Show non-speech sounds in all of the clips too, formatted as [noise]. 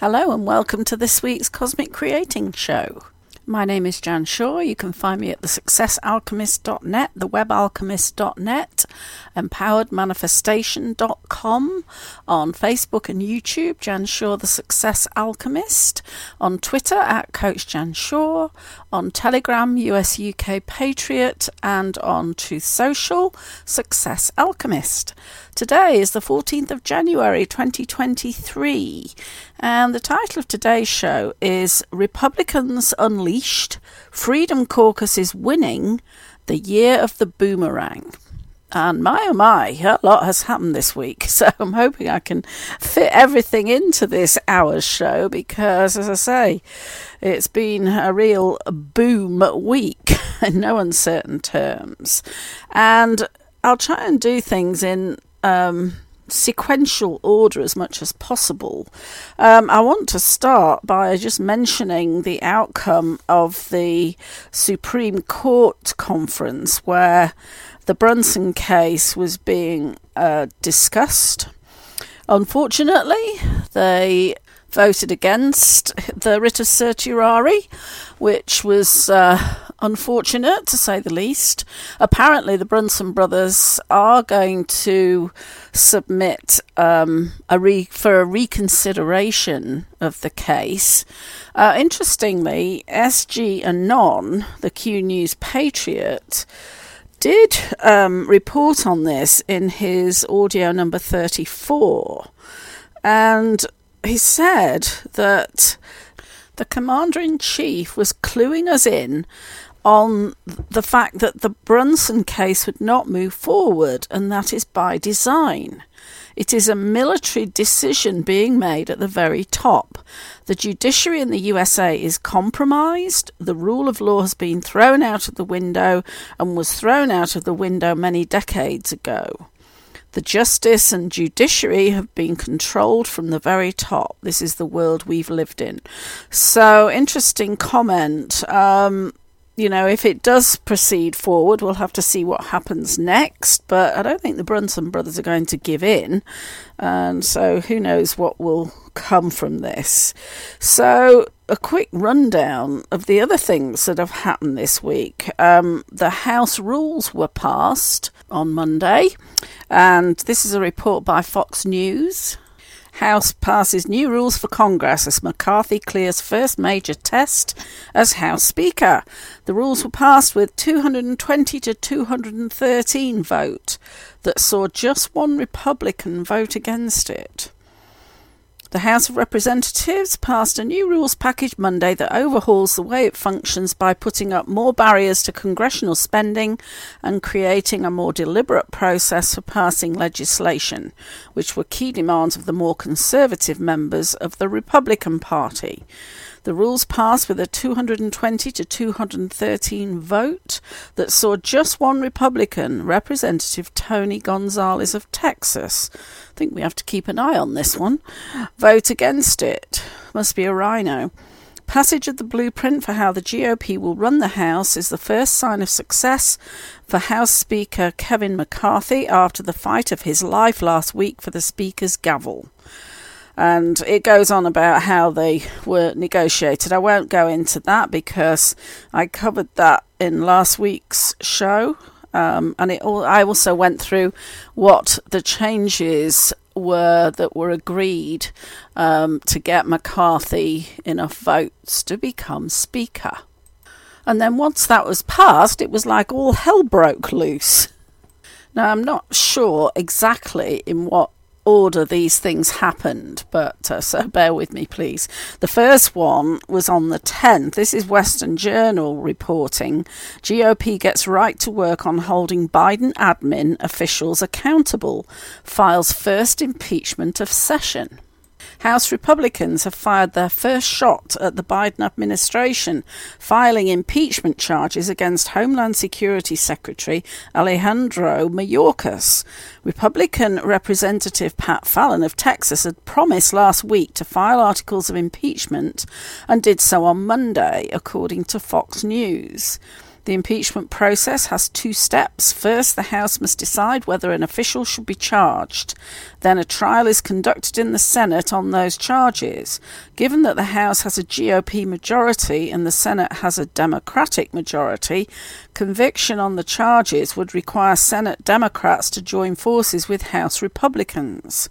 Hello and welcome to this week's Cosmic Creating Show. My name is Jan Shaw. You can find me at thesuccessalchemist.net, thewebalchemist.net, empoweredmanifestation.com, on Facebook and YouTube, Jan Shaw the Success Alchemist, on Twitter at Coach Jan Shaw, on Telegram, US UK Patriot, and on Truth Social, Success Alchemist. Today is the 14th of January 2023, and the title of today's show is Republicans Unleashed Freedom Caucus is Winning the Year of the Boomerang. And my oh my, a lot has happened this week, [laughs] so I'm hoping I can fit everything into this hour's show because, as I say, it's been a real boom week [laughs] in no uncertain terms. And I'll try and do things in um, sequential order as much as possible. Um, I want to start by just mentioning the outcome of the Supreme Court conference where the Brunson case was being uh, discussed. Unfortunately, they voted against the writ of certiorari, which was uh, unfortunate to say the least. Apparently, the Brunson brothers are going to submit um, a re- for a reconsideration of the case. Uh, interestingly, SG Anon, the Q News Patriot, did um, report on this in his audio number 34. And he said that the commander in chief was cluing us in on the fact that the Brunson case would not move forward, and that is by design. It is a military decision being made at the very top. The judiciary in the USA is compromised. The rule of law has been thrown out of the window and was thrown out of the window many decades ago. The justice and judiciary have been controlled from the very top. This is the world we've lived in. So, interesting comment. Um, you know, if it does proceed forward, we'll have to see what happens next. But I don't think the Brunson brothers are going to give in. And so who knows what will come from this. So, a quick rundown of the other things that have happened this week. Um, the House rules were passed on Monday, and this is a report by Fox News. House passes new rules for Congress as McCarthy clears first major test as House Speaker. The rules were passed with 220 to 213 vote that saw just one Republican vote against it. The House of Representatives passed a new rules package Monday that overhauls the way it functions by putting up more barriers to congressional spending and creating a more deliberate process for passing legislation, which were key demands of the more conservative members of the Republican Party. The rules passed with a 220 to 213 vote that saw just one Republican, Representative Tony Gonzalez of Texas. I think we have to keep an eye on this one. Vote against it. Must be a rhino. Passage of the blueprint for how the GOP will run the House is the first sign of success for House Speaker Kevin McCarthy after the fight of his life last week for the Speaker's gavel and it goes on about how they were negotiated. I won't go into that because I covered that in last week's show, um, and it all, I also went through what the changes were that were agreed um, to get McCarthy enough votes to become Speaker. And then once that was passed, it was like all hell broke loose. Now, I'm not sure exactly in what order these things happened, but uh, so [laughs] bear with me, please. The first one was on the 10th. This is Western Journal reporting. GOP gets right to work on holding Biden admin officials accountable, files first impeachment of session. House Republicans have fired their first shot at the Biden administration, filing impeachment charges against Homeland Security Secretary Alejandro Mayorkas. Republican Representative Pat Fallon of Texas had promised last week to file articles of impeachment and did so on Monday, according to Fox News. The impeachment process has two steps. First, the House must decide whether an official should be charged. Then, a trial is conducted in the Senate on those charges. Given that the House has a GOP majority and the Senate has a Democratic majority, conviction on the charges would require Senate Democrats to join forces with House Republicans.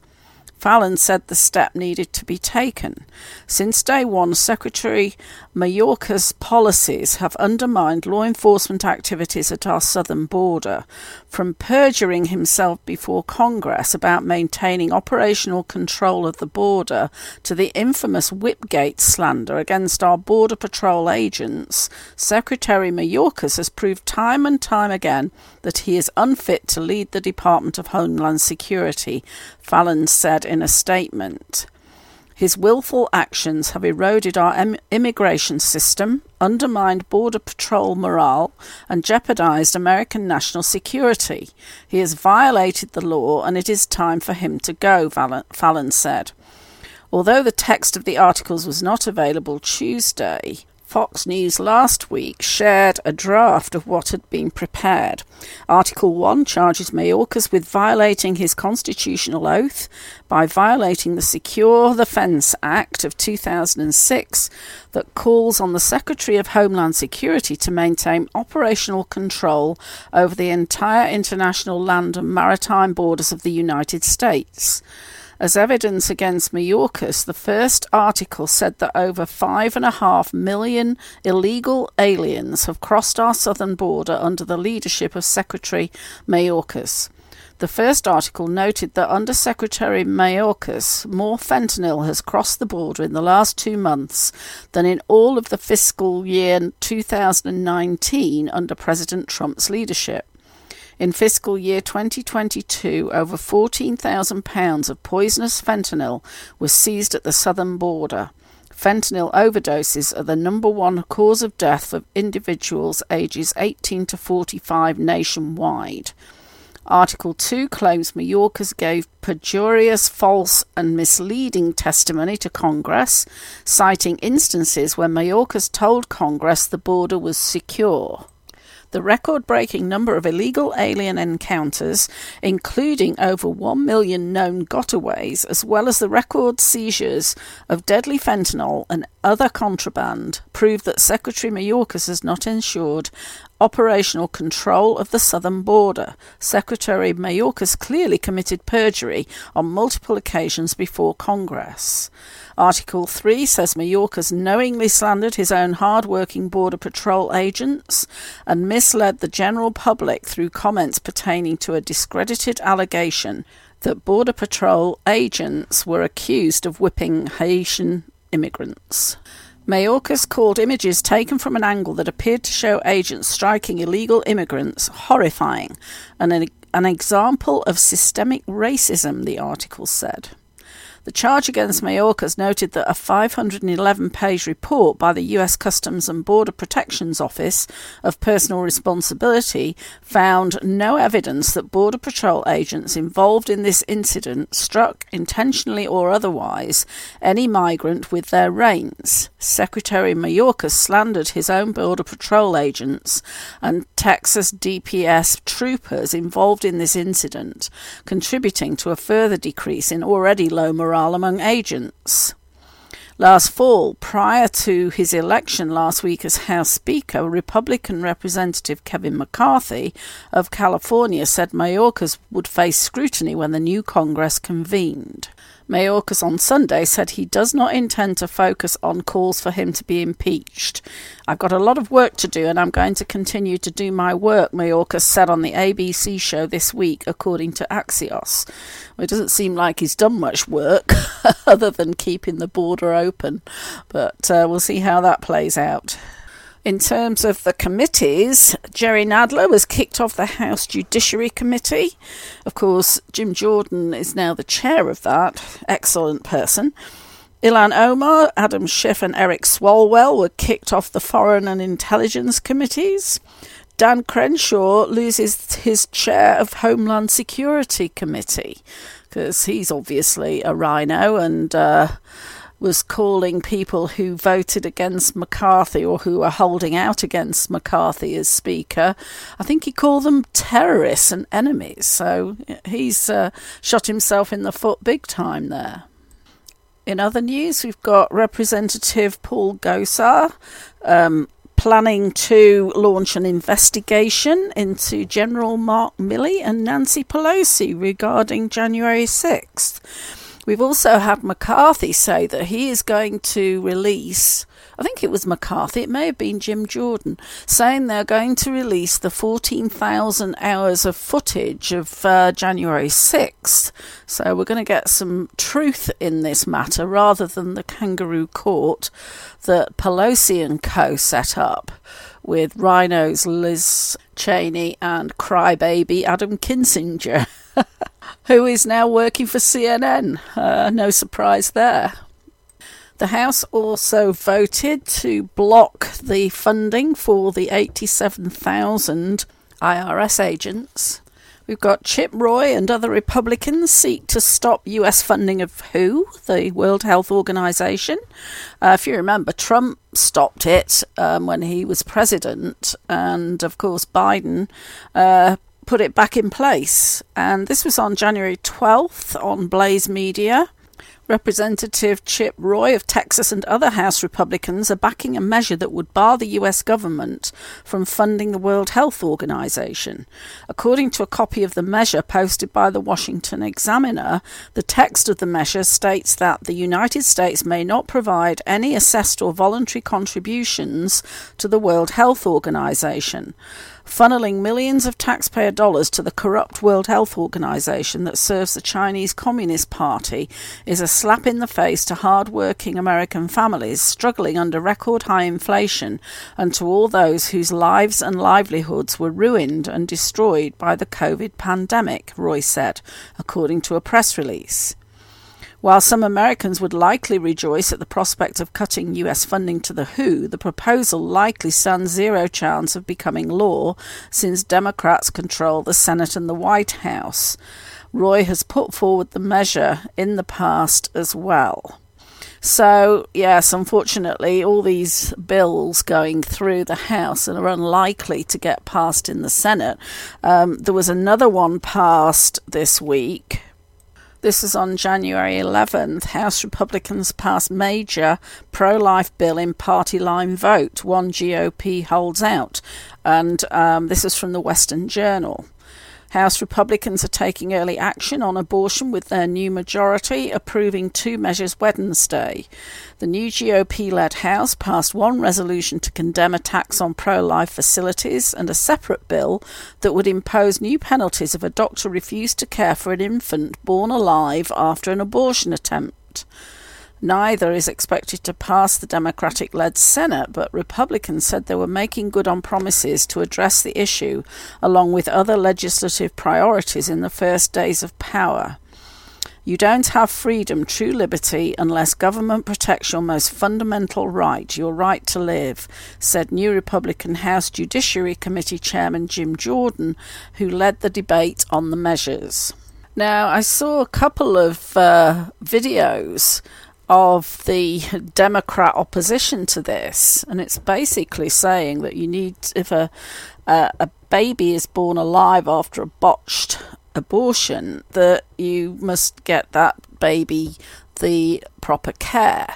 Fallon said the step needed to be taken. Since day one, Secretary Mayorkas' policies have undermined law enforcement activities at our southern border, from perjuring himself before Congress about maintaining operational control of the border to the infamous Whipgate slander against our Border Patrol agents. Secretary Mayorkas has proved time and time again that he is unfit to lead the Department of Homeland Security, Fallon said in a statement. His willful actions have eroded our em- immigration system, undermined Border Patrol morale, and jeopardized American national security. He has violated the law, and it is time for him to go, Fallon said. Although the text of the articles was not available Tuesday, Fox News last week shared a draft of what had been prepared. Article 1 charges Mayorkas with violating his constitutional oath by violating the Secure the Fence Act of 2006 that calls on the Secretary of Homeland Security to maintain operational control over the entire international land and maritime borders of the United States. As evidence against Mayorkas, the first article said that over five and a half million illegal aliens have crossed our southern border under the leadership of Secretary Mayorkas. The first article noted that under Secretary Mayorkas, more fentanyl has crossed the border in the last two months than in all of the fiscal year 2019 under President Trump's leadership. In fiscal year 2022, over £14,000 of poisonous fentanyl was seized at the southern border. Fentanyl overdoses are the number one cause of death for individuals ages 18 to 45 nationwide. Article 2 claims Mayorkas gave perjurious, false, and misleading testimony to Congress, citing instances where Mayorkas told Congress the border was secure the record breaking number of illegal alien encounters, including over 1 million known gotaways, as well as the record seizures of deadly fentanyl and other contraband, prove that Secretary Mayorkas has not ensured operational control of the southern border. Secretary Mayorkas clearly committed perjury on multiple occasions before Congress. Article 3 says Mayorkas knowingly slandered his own hard-working Border Patrol agents and misled the general public through comments pertaining to a discredited allegation that Border Patrol agents were accused of whipping Haitian immigrants. Mayorkas called images taken from an angle that appeared to show agents striking illegal immigrants horrifying and an, an example of systemic racism, the article said. The charge against Mayorkas noted that a 511 page report by the US Customs and Border Protection's Office of Personal Responsibility found no evidence that Border Patrol agents involved in this incident struck, intentionally or otherwise, any migrant with their reins. Secretary Mayorkas slandered his own Border Patrol agents and Texas DPS troopers involved in this incident, contributing to a further decrease in already low morale morale among agents. Last fall, prior to his election last week as House Speaker, Republican Representative Kevin McCarthy of California said Mayorkas would face scrutiny when the new Congress convened. Mayorkas on Sunday said he does not intend to focus on calls for him to be impeached. I've got a lot of work to do and I'm going to continue to do my work, Mayorkas said on the ABC show this week, according to Axios. It doesn't seem like he's done much work [laughs] other than keeping the border open, but uh, we'll see how that plays out. In terms of the committees, Jerry Nadler was kicked off the House Judiciary Committee. Of course, Jim Jordan is now the chair of that. Excellent person. Ilhan Omar, Adam Schiff, and Eric Swalwell were kicked off the Foreign and Intelligence Committees. Dan Crenshaw loses his chair of Homeland Security Committee because he's obviously a rhino and uh, was calling people who voted against McCarthy or who are holding out against McCarthy as Speaker. I think he called them terrorists and enemies. So he's uh, shot himself in the foot big time there. In other news, we've got Representative Paul Gosar um, planning to launch an investigation into General Mark Milley and Nancy Pelosi regarding January 6th. We've also had McCarthy say that he is going to release, I think it was McCarthy, it may have been Jim Jordan, saying they're going to release the 14,000 hours of footage of uh, January 6th. So we're going to get some truth in this matter rather than the kangaroo court that Pelosi and co set up with rhinos Liz Cheney and crybaby Adam Kinzinger. [laughs] who is now working for CNN. Uh, no surprise there. The House also voted to block the funding for the 87,000 IRS agents. We've got Chip Roy and other Republicans seek to stop US funding of WHO, the World Health Organization. Uh, if you remember, Trump stopped it um, when he was president, and of course, Biden uh, put it back in place. And this was on January 12th on Blaze Media. Representative Chip Roy of Texas and other House Republicans are backing a measure that would bar the US government from funding the World Health Organization. According to a copy of the measure posted by the Washington Examiner, the text of the measure states that the United States may not provide any assessed or voluntary contributions to the World Health Organization funneling millions of taxpayer dollars to the corrupt World Health Organization that serves the Chinese Communist Party is a slap in the face to hard-working American families struggling under record high inflation and to all those whose lives and livelihoods were ruined and destroyed by the COVID pandemic, Roy said, according to a press release. While some Americans would likely rejoice at the prospect of cutting US funding to the WHO, the proposal likely stands zero chance of becoming law since Democrats control the Senate and the White House. Roy has put forward the measure in the past as well. So, yes, unfortunately, all these bills going through the House and are unlikely to get passed in the Senate. Um, there was another one passed this week this is on January 11th. House Republicans pass major pro life bill in party line vote. One GOP holds out. And um, this is from the Western Journal. House Republicans are taking early action on abortion with their new majority approving two measures Wednesday. The new GOP led House passed one resolution to condemn attacks on pro life facilities and a separate bill that would impose new penalties if a doctor refused to care for an infant born alive after an abortion attempt. Neither is expected to pass the Democratic led Senate, but Republicans said they were making good on promises to address the issue, along with other legislative priorities in the first days of power. You don't have freedom, true liberty, unless government protects your most fundamental right, your right to live, said New Republican House Judiciary Committee Chairman Jim Jordan, who led the debate on the measures. Now, I saw a couple of uh, videos of the Democrat opposition to this, and it's basically saying that you need if a a, a baby is born alive after a botched abortion, that you must get that baby the proper care.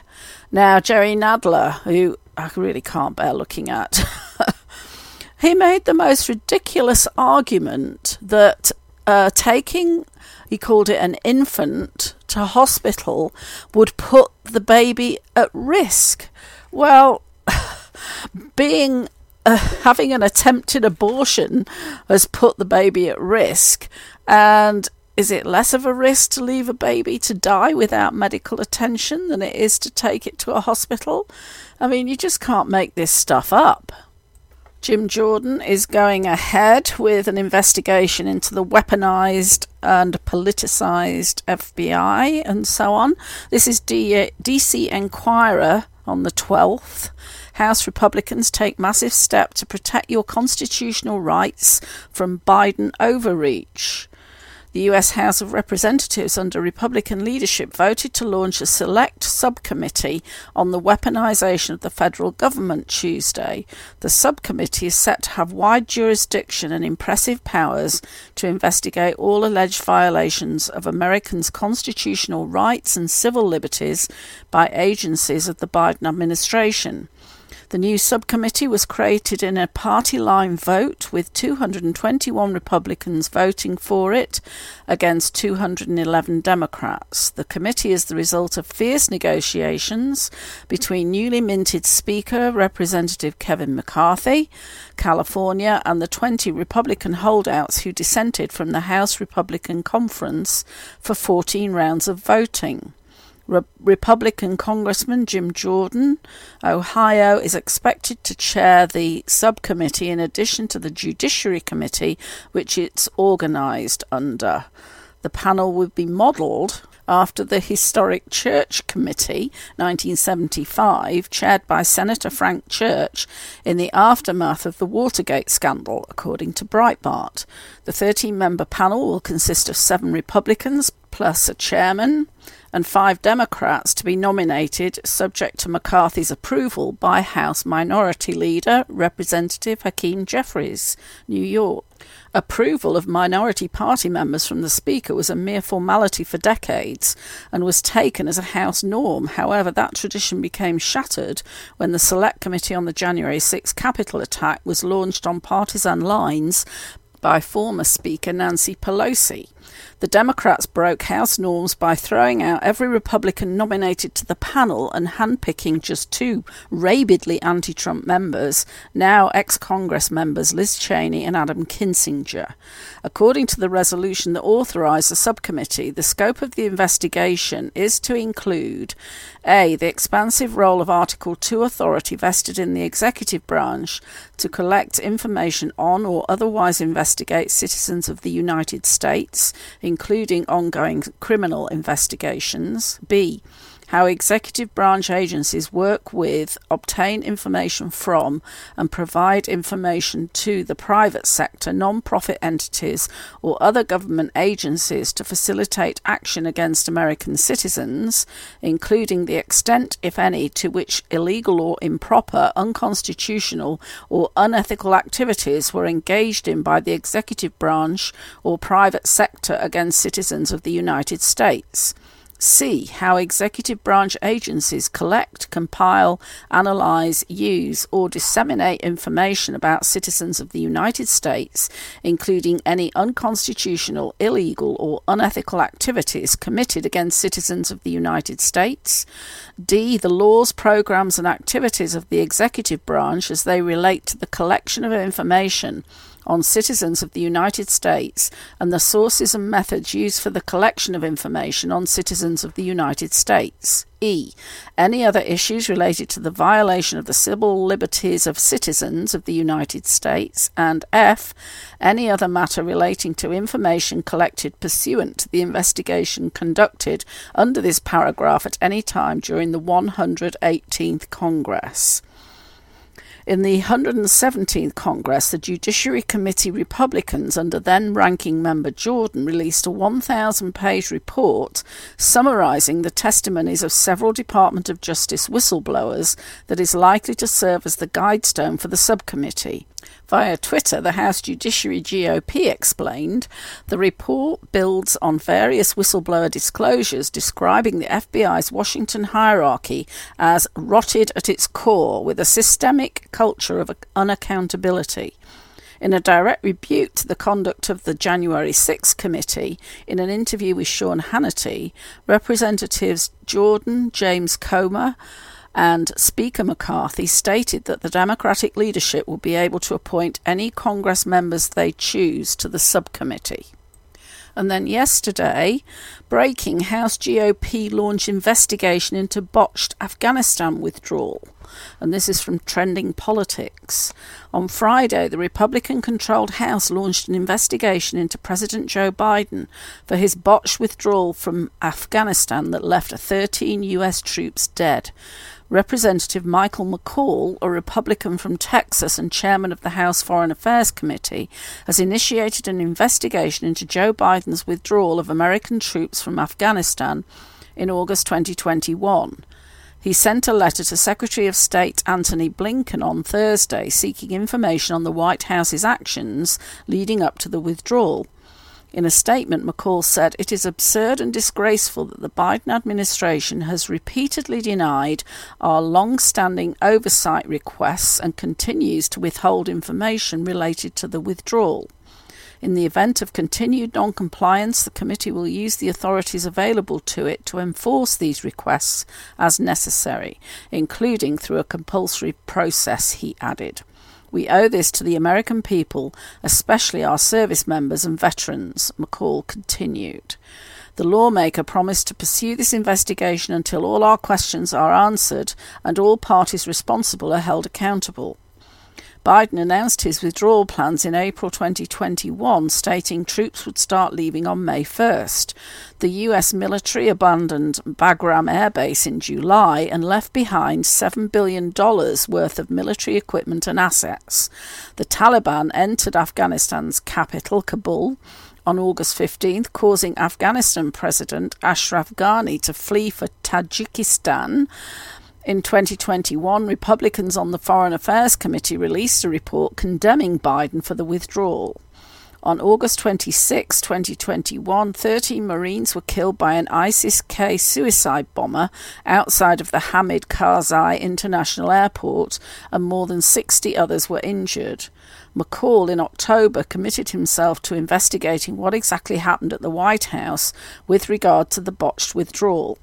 Now, Jerry Nadler, who I really can't bear looking at, [laughs] he made the most ridiculous argument that uh, taking, he called it an infant to hospital would put the baby at risk. Well, [laughs] being uh, having an attempted abortion has put the baby at risk, and Is it less of a risk to leave a baby to die without medical attention than it is to take it to a hospital? I mean, you just can't make this stuff up. Jim Jordan is going ahead with an investigation into the weaponized and politicized FBI and so on. This is DC uh, Enquirer on the 12th. House Republicans take massive step to protect your constitutional rights from Biden overreach. The US House of Representatives, under Republican leadership, voted to launch a select subcommittee on the weaponization of the federal government Tuesday. The subcommittee is set to have wide jurisdiction and impressive powers to investigate all alleged violations of Americans' constitutional rights and civil liberties by agencies of the Biden administration. The new subcommittee was created in a party line vote with 221 Republicans voting for it against 211 Democrats. The committee is the result of fierce negotiations between newly minted Speaker Representative Kevin McCarthy, California, and the 20 Republican holdouts who dissented from the House Republican Conference for 14 rounds of voting. Re- Republican Congressman Jim Jordan, Ohio, is expected to chair the subcommittee in addition to the Judiciary Committee, which it's organized under. The panel would be modeled after the Historic Church Committee, 1975, chaired by Senator Frank Church in the aftermath of the Watergate scandal, according to Breitbart. The 13 member panel will consist of seven Republicans plus a chairman and five Democrats to be nominated, subject to McCarthy's approval by House Minority Leader Representative Hakeem Jeffries, New York. Approval of minority party members from the Speaker was a mere formality for decades and was taken as a House norm. However, that tradition became shattered when the Select Committee on the January 6 Capitol attack was launched on partisan lines by former Speaker Nancy Pelosi. The Democrats broke House norms by throwing out every Republican nominated to the panel and handpicking just two rabidly anti Trump members, now ex Congress members Liz Cheney and Adam Kinzinger. According to the resolution that authorized the subcommittee, the scope of the investigation is to include A. The expansive role of Article 2 authority vested in the executive branch to collect information on or otherwise investigate citizens of the United States including ongoing criminal investigations. B. How executive branch agencies work with, obtain information from, and provide information to the private sector, non profit entities, or other government agencies to facilitate action against American citizens, including the extent, if any, to which illegal or improper, unconstitutional, or unethical activities were engaged in by the executive branch or private sector against citizens of the United States. C. How executive branch agencies collect, compile, analyze, use, or disseminate information about citizens of the United States, including any unconstitutional, illegal, or unethical activities committed against citizens of the United States. D. The laws, programs, and activities of the executive branch as they relate to the collection of information on citizens of the United States and the sources and methods used for the collection of information on citizens of the United States. E. Any other issues related to the violation of the civil liberties of citizens of the United States. And F. Any other matter relating to information collected pursuant to the investigation conducted under this paragraph at any time during the 118th Congress. In the 117th Congress, the Judiciary Committee Republicans, under then ranking member Jordan, released a 1,000 page report summarizing the testimonies of several Department of Justice whistleblowers that is likely to serve as the guidestone for the subcommittee. Via Twitter, the House Judiciary GOP explained the report builds on various whistleblower disclosures describing the FBI's Washington hierarchy as rotted at its core with a systemic culture of unaccountability. In a direct rebuke to the conduct of the January 6 committee, in an interview with Sean Hannity, Representatives Jordan, James Comer, and Speaker McCarthy stated that the Democratic leadership will be able to appoint any Congress members they choose to the subcommittee. And then yesterday, breaking House GOP launch investigation into botched Afghanistan withdrawal. And this is from Trending Politics. On Friday, the Republican controlled House launched an investigation into President Joe Biden for his botched withdrawal from Afghanistan that left 13 US troops dead. Representative Michael McCaul, a Republican from Texas and chairman of the House Foreign Affairs Committee, has initiated an investigation into Joe Biden's withdrawal of American troops from Afghanistan in August 2021. He sent a letter to Secretary of State Antony Blinken on Thursday seeking information on the White House's actions leading up to the withdrawal. In a statement, McCaul said it is absurd and disgraceful that the Biden administration has repeatedly denied our long standing oversight requests and continues to withhold information related to the withdrawal. In the event of continued non compliance, the committee will use the authorities available to it to enforce these requests as necessary, including through a compulsory process, he added. We owe this to the American people, especially our service members and veterans, McCaul continued. The lawmaker promised to pursue this investigation until all our questions are answered and all parties responsible are held accountable. Biden announced his withdrawal plans in April 2021, stating troops would start leaving on May 1st. The US military abandoned Bagram Air Base in July and left behind $7 billion worth of military equipment and assets. The Taliban entered Afghanistan's capital, Kabul, on August 15th, causing Afghanistan President Ashraf Ghani to flee for Tajikistan in 2021, Republicans on the Foreign Affairs Committee released a report condemning Biden for the withdrawal. On August 26, 2021, 13 Marines were killed by an ISIS K suicide bomber outside of the Hamid Karzai International Airport, and more than 60 others were injured. McCaul in October committed himself to investigating what exactly happened at the White House with regard to the botched withdrawal.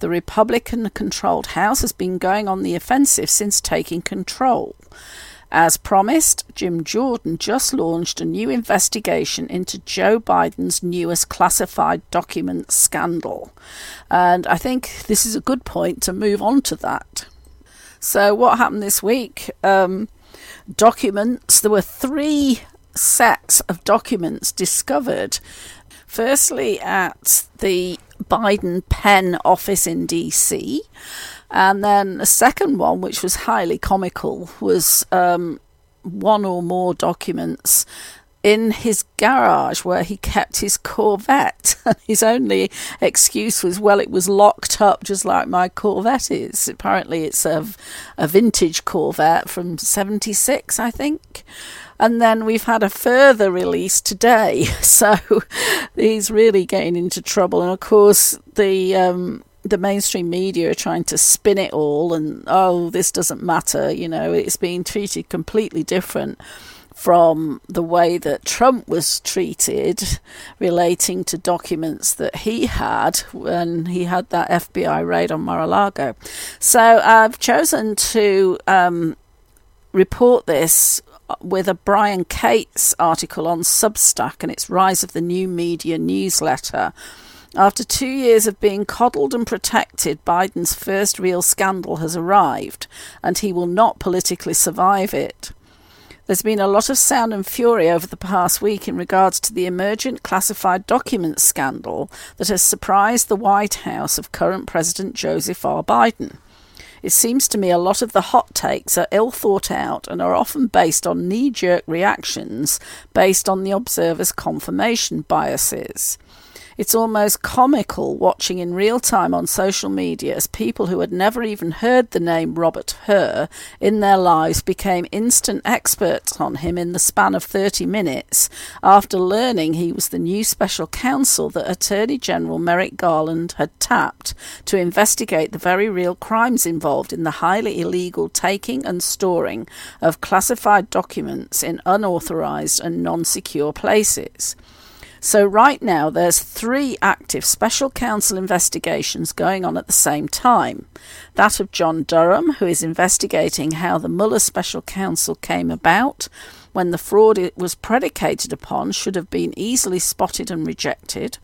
The Republican controlled House has been going on the offensive since taking control. As promised, Jim Jordan just launched a new investigation into Joe Biden's newest classified document scandal. And I think this is a good point to move on to that. So, what happened this week? Um, documents, there were three sets of documents discovered. Firstly, at the Biden Penn office in DC. And then the second one, which was highly comical, was um, one or more documents in his garage where he kept his Corvette. [laughs] his only excuse was, well, it was locked up just like my Corvette is. Apparently, it's a, a vintage Corvette from 76, I think. And then we've had a further release today. [laughs] So he's really getting into trouble. And of course, the. Um, the mainstream media are trying to spin it all and oh this doesn't matter you know it's being treated completely different from the way that Trump was treated relating to documents that he had when he had that FBI raid on Mar-a-Lago. So I've chosen to um, report this with a Brian Cates article on Substack and its rise of the new media newsletter. After two years of being coddled and protected, Biden's first real scandal has arrived, and he will not politically survive it. There's been a lot of sound and fury over the past week in regards to the emergent classified documents scandal that has surprised the White House of current President Joseph R. Biden. It seems to me a lot of the hot takes are ill thought out and are often based on knee jerk reactions based on the observer's confirmation biases. It's almost comical watching in real time on social media as people who had never even heard the name Robert Hur in their lives became instant experts on him in the span of 30 minutes after learning he was the new special counsel that Attorney General Merrick Garland had tapped to investigate the very real crimes involved in the highly illegal taking and storing of classified documents in unauthorized and non secure places. So, right now, there's three active special counsel investigations going on at the same time. That of John Durham, who is investigating how the Mueller special counsel came about, when the fraud it was predicated upon should have been easily spotted and rejected.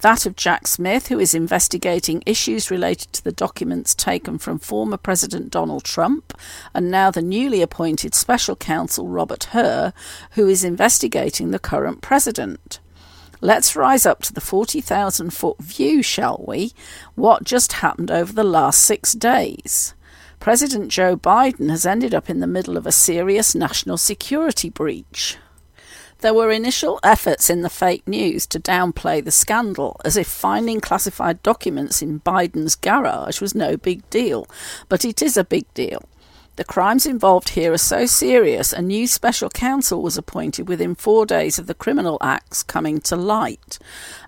That of Jack Smith, who is investigating issues related to the documents taken from former President Donald Trump, and now the newly appointed special counsel Robert Hur, who is investigating the current president. Let's rise up to the 40,000 foot view, shall we? What just happened over the last six days? President Joe Biden has ended up in the middle of a serious national security breach. There were initial efforts in the fake news to downplay the scandal, as if finding classified documents in Biden's garage was no big deal, but it is a big deal. The crimes involved here are so serious, a new special counsel was appointed within four days of the criminal acts coming to light.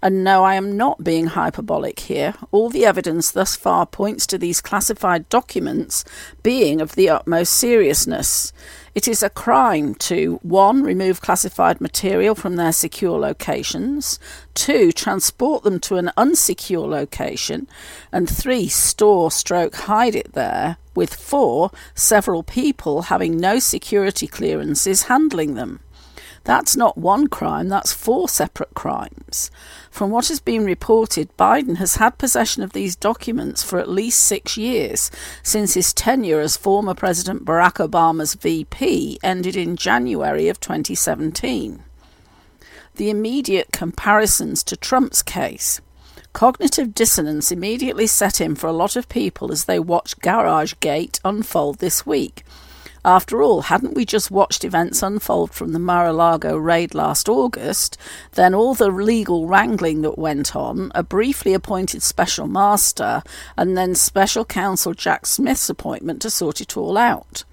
And no, I am not being hyperbolic here. All the evidence thus far points to these classified documents being of the utmost seriousness. It is a crime to 1. remove classified material from their secure locations, 2. transport them to an unsecure location, and 3. store stroke hide it there, with 4. several people having no security clearances handling them. That's not one crime, that's four separate crimes. From what has been reported, Biden has had possession of these documents for at least six years, since his tenure as former President Barack Obama's VP ended in January of 2017. The immediate comparisons to Trump's case. Cognitive dissonance immediately set in for a lot of people as they watched Garage Gate unfold this week. After all, hadn't we just watched events unfold from the Mar a Lago raid last August, then all the legal wrangling that went on, a briefly appointed special master, and then special counsel Jack Smith's appointment to sort it all out?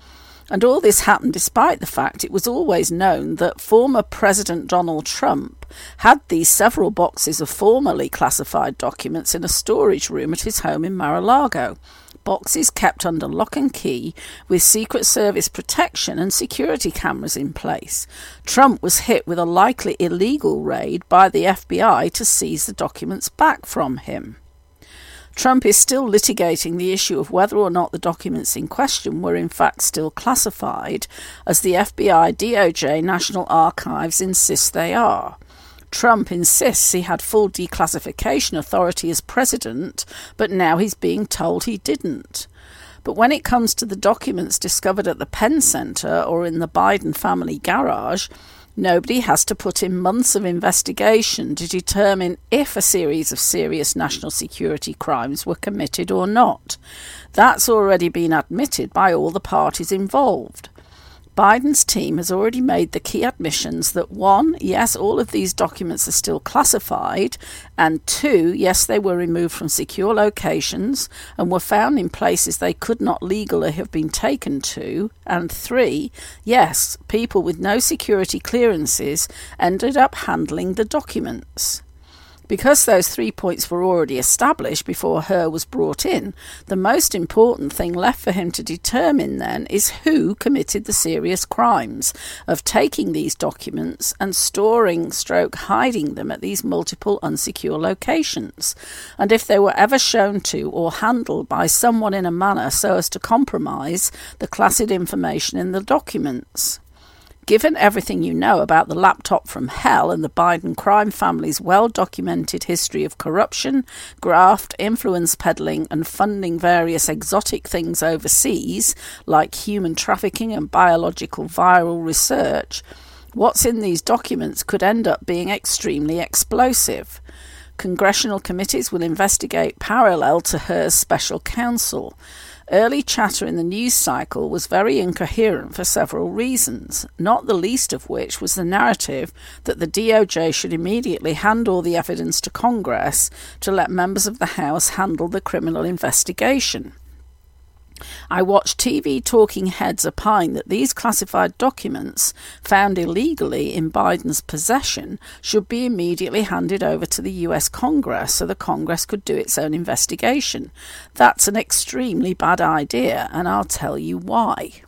And all this happened despite the fact it was always known that former President Donald Trump had these several boxes of formerly classified documents in a storage room at his home in Mar a Lago boxes kept under lock and key with Secret Service protection and security cameras in place. Trump was hit with a likely illegal raid by the FBI to seize the documents back from him. Trump is still litigating the issue of whether or not the documents in question were in fact still classified, as the FBI, DOJ, National Archives insist they are. Trump insists he had full declassification authority as president, but now he's being told he didn't. But when it comes to the documents discovered at the Penn Center or in the Biden family garage, nobody has to put in months of investigation to determine if a series of serious national security crimes were committed or not. That's already been admitted by all the parties involved. Biden's team has already made the key admissions that one, yes, all of these documents are still classified, and two, yes, they were removed from secure locations and were found in places they could not legally have been taken to, and three, yes, people with no security clearances ended up handling the documents. Because those three points were already established before Hur was brought in, the most important thing left for him to determine then is who committed the serious crimes of taking these documents and storing stroke hiding them at these multiple unsecure locations, and if they were ever shown to or handled by someone in a manner so as to compromise the classified information in the documents. Given everything you know about the laptop from hell and the Biden crime family's well documented history of corruption, graft, influence peddling, and funding various exotic things overseas, like human trafficking and biological viral research, what's in these documents could end up being extremely explosive. Congressional committees will investigate parallel to Hur special counsel. Early chatter in the news cycle was very incoherent for several reasons, not the least of which was the narrative that the DOJ should immediately hand all the evidence to Congress to let members of the House handle the criminal investigation. I watched TV talking heads opine that these classified documents, found illegally in Biden's possession, should be immediately handed over to the US Congress so the Congress could do its own investigation. That's an extremely bad idea, and I'll tell you why.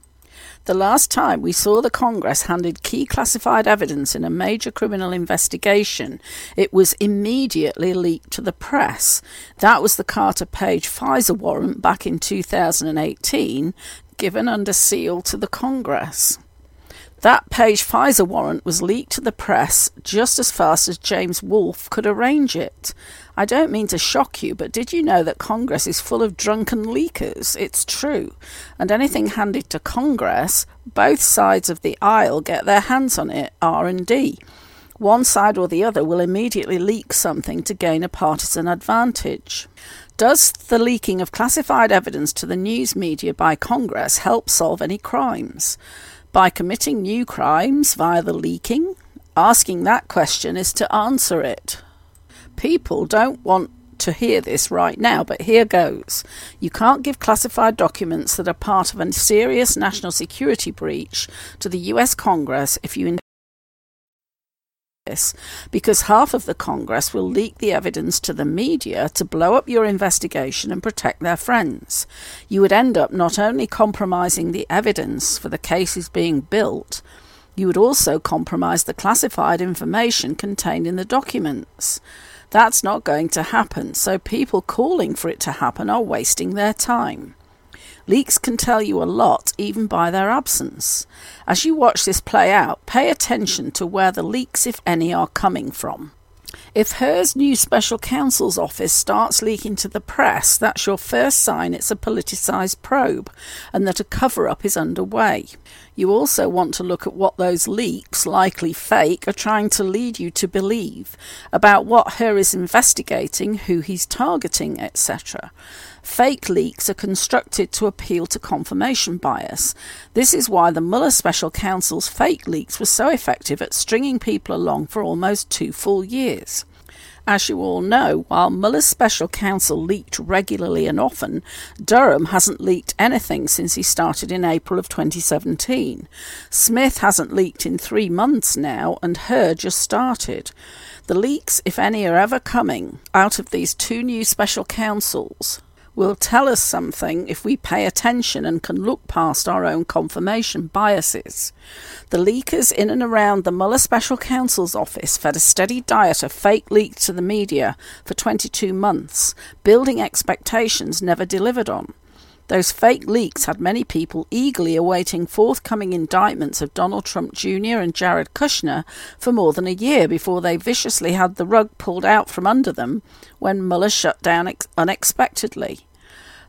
The last time we saw the Congress handed key classified evidence in a major criminal investigation, it was immediately leaked to the press. That was the Carter Page FISA warrant back in 2018, given under seal to the Congress. That Page FISA warrant was leaked to the press just as fast as James Wolfe could arrange it. I don't mean to shock you, but did you know that Congress is full of drunken leakers? It's true. And anything handed to Congress, both sides of the aisle get their hands on it, R&D. One side or the other will immediately leak something to gain a partisan advantage. Does the leaking of classified evidence to the news media by Congress help solve any crimes? By committing new crimes via the leaking? Asking that question is to answer it. People don't want to hear this right now, but here goes. You can't give classified documents that are part of a serious national security breach to the US Congress if you this because half of the Congress will leak the evidence to the media to blow up your investigation and protect their friends. You would end up not only compromising the evidence for the cases being built, you would also compromise the classified information contained in the documents. That's not going to happen, so people calling for it to happen are wasting their time. Leaks can tell you a lot even by their absence. As you watch this play out, pay attention to where the leaks, if any, are coming from. If Hur's new special counsel's office starts leaking to the press, that's your first sign it's a politicised probe and that a cover up is underway. You also want to look at what those leaks, likely fake, are trying to lead you to believe about what Hur is investigating, who he's targeting, etc. Fake leaks are constructed to appeal to confirmation bias. This is why the Mueller special counsel's fake leaks were so effective at stringing people along for almost two full years. As you all know, while Mueller's special counsel leaked regularly and often, Durham hasn't leaked anything since he started in April of 2017. Smith hasn't leaked in three months now, and Hur just started. The leaks, if any, are ever coming out of these two new special counsels will tell us something if we pay attention and can look past our own confirmation biases. The leakers in and around the Mueller Special Counsel's office fed a steady diet of fake leaks to the media for 22 months, building expectations never delivered on. Those fake leaks had many people eagerly awaiting forthcoming indictments of Donald Trump Jr. and Jared Kushner for more than a year before they viciously had the rug pulled out from under them when Mueller shut down ex- unexpectedly.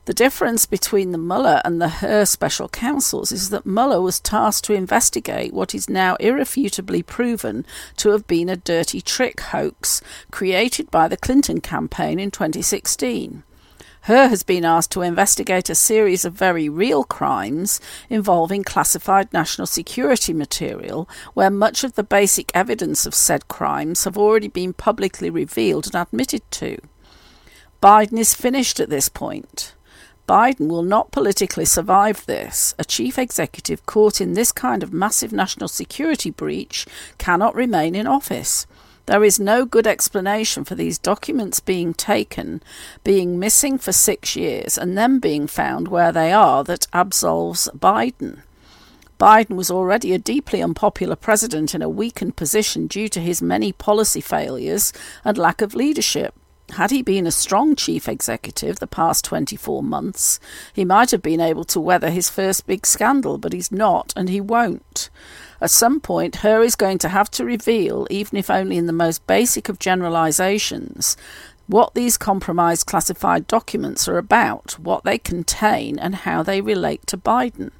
The difference between the Mueller and the Hur special counsels is that Mueller was tasked to investigate what is now irrefutably proven to have been a dirty trick hoax created by the Clinton campaign in 2016. Hur has been asked to investigate a series of very real crimes involving classified national security material, where much of the basic evidence of said crimes have already been publicly revealed and admitted to. Biden is finished at this point. Biden will not politically survive this. A chief executive caught in this kind of massive national security breach cannot remain in office. There is no good explanation for these documents being taken, being missing for six years, and then being found where they are that absolves Biden. Biden was already a deeply unpopular president in a weakened position due to his many policy failures and lack of leadership. Had he been a strong chief executive the past 24 months, he might have been able to weather his first big scandal, but he's not, and he won't. At some point, Hur is going to have to reveal, even if only in the most basic of generalizations, what these compromised classified documents are about, what they contain, and how they relate to Biden.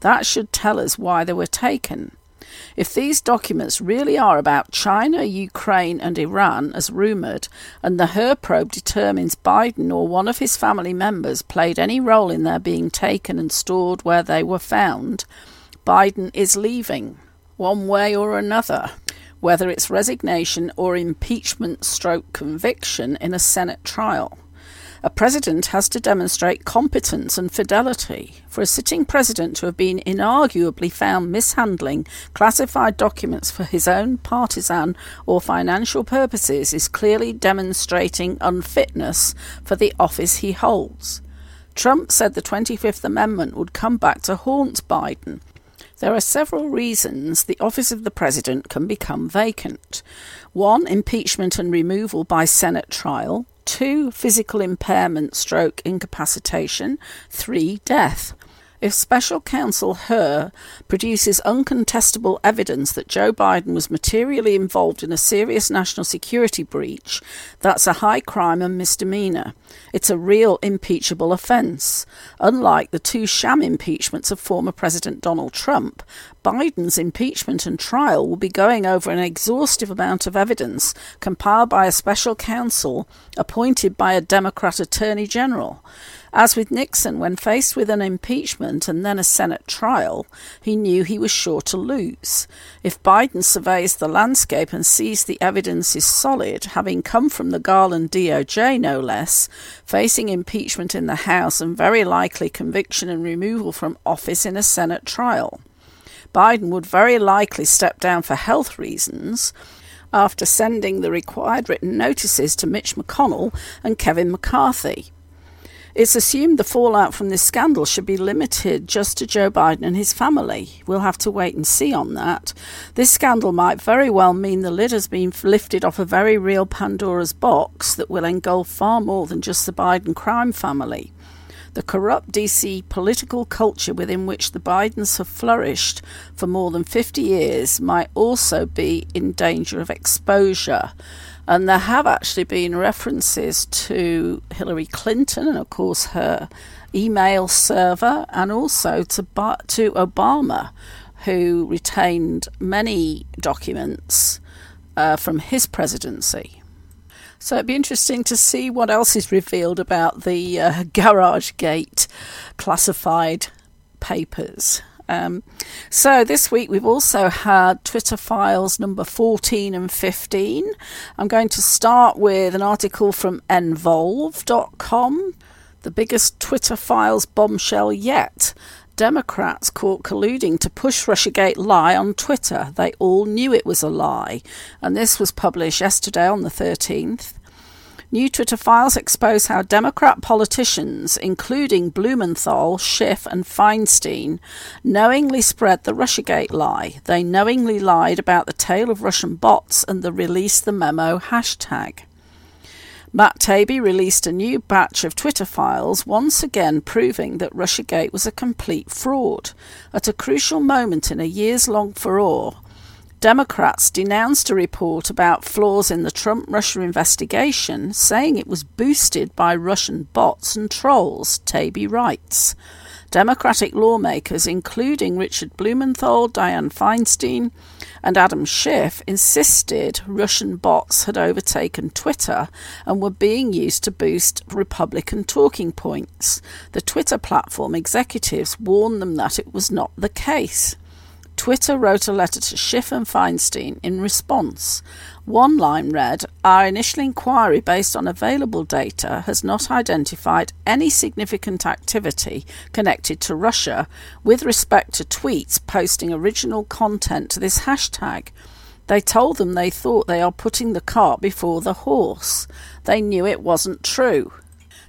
That should tell us why they were taken. If these documents really are about China, Ukraine, and Iran, as rumoured, and the Hur probe determines Biden or one of his family members played any role in their being taken and stored where they were found, Biden is leaving, one way or another, whether it's resignation or impeachment stroke conviction in a Senate trial. A president has to demonstrate competence and fidelity. For a sitting president to have been inarguably found mishandling classified documents for his own partisan or financial purposes is clearly demonstrating unfitness for the office he holds. Trump said the 25th Amendment would come back to haunt Biden. There are several reasons the office of the president can become vacant. One, impeachment and removal by Senate trial. Two, physical impairment, stroke, incapacitation. Three, death. If special counsel Hur produces uncontestable evidence that Joe Biden was materially involved in a serious national security breach, that's a high crime and misdemeanor. It's a real impeachable offense. Unlike the two sham impeachments of former President Donald Trump, Biden's impeachment and trial will be going over an exhaustive amount of evidence compiled by a special counsel appointed by a Democrat attorney general. As with Nixon, when faced with an impeachment and then a Senate trial, he knew he was sure to lose. If Biden surveys the landscape and sees the evidence is solid, having come from the Garland DOJ no less, facing impeachment in the House and very likely conviction and removal from office in a Senate trial. Biden would very likely step down for health reasons after sending the required written notices to Mitch McConnell and Kevin McCarthy. It's assumed the fallout from this scandal should be limited just to Joe Biden and his family. We'll have to wait and see on that. This scandal might very well mean the lid has been lifted off a very real Pandora's box that will engulf far more than just the Biden crime family. The corrupt DC political culture within which the Bidens have flourished for more than 50 years might also be in danger of exposure. And there have actually been references to Hillary Clinton and, of course, her email server, and also to, to Obama, who retained many documents uh, from his presidency. So it'd be interesting to see what else is revealed about the uh, [laughs] Garage Gate classified papers. Um, so this week we've also had Twitter files number 14 and 15. I'm going to start with an article from Envolve.com, the biggest Twitter files bombshell yet. Democrats caught colluding to push Russiagate lie on Twitter. They all knew it was a lie. And this was published yesterday on the 13th. New Twitter files expose how Democrat politicians, including Blumenthal, Schiff, and Feinstein, knowingly spread the Russiagate lie. They knowingly lied about the tale of Russian bots and the release the memo hashtag. Matt Taibbi released a new batch of Twitter files, once again proving that Russiagate was a complete fraud. At a crucial moment in a years long furore, Democrats denounced a report about flaws in the Trump Russia investigation, saying it was boosted by Russian bots and trolls, Taibbi writes. Democratic lawmakers, including Richard Blumenthal, Dianne Feinstein, and Adam Schiff, insisted Russian bots had overtaken Twitter and were being used to boost Republican talking points. The Twitter platform executives warned them that it was not the case. Twitter wrote a letter to Schiff and Feinstein in response. One line read Our initial inquiry, based on available data, has not identified any significant activity connected to Russia with respect to tweets posting original content to this hashtag. They told them they thought they are putting the cart before the horse. They knew it wasn't true.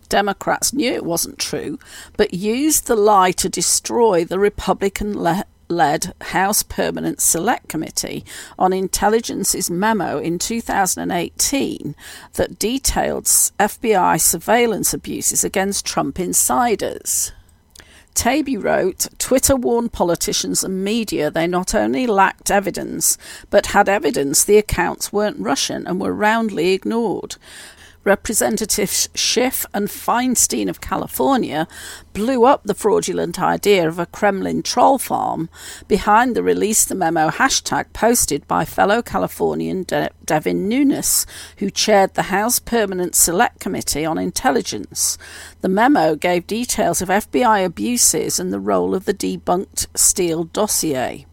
Democrats knew it wasn't true, but used the lie to destroy the Republican le- led House Permanent Select Committee on Intelligence's memo in 2018 that detailed FBI surveillance abuses against Trump insiders. Taibbi wrote, Twitter warned politicians and media they not only lacked evidence, but had evidence the accounts weren't Russian and were roundly ignored. Representatives Schiff and Feinstein of California blew up the fraudulent idea of a Kremlin troll farm behind the release the memo hashtag posted by fellow Californian De- Devin Nunes, who chaired the House Permanent Select Committee on Intelligence. The memo gave details of FBI abuses and the role of the debunked Steele dossier.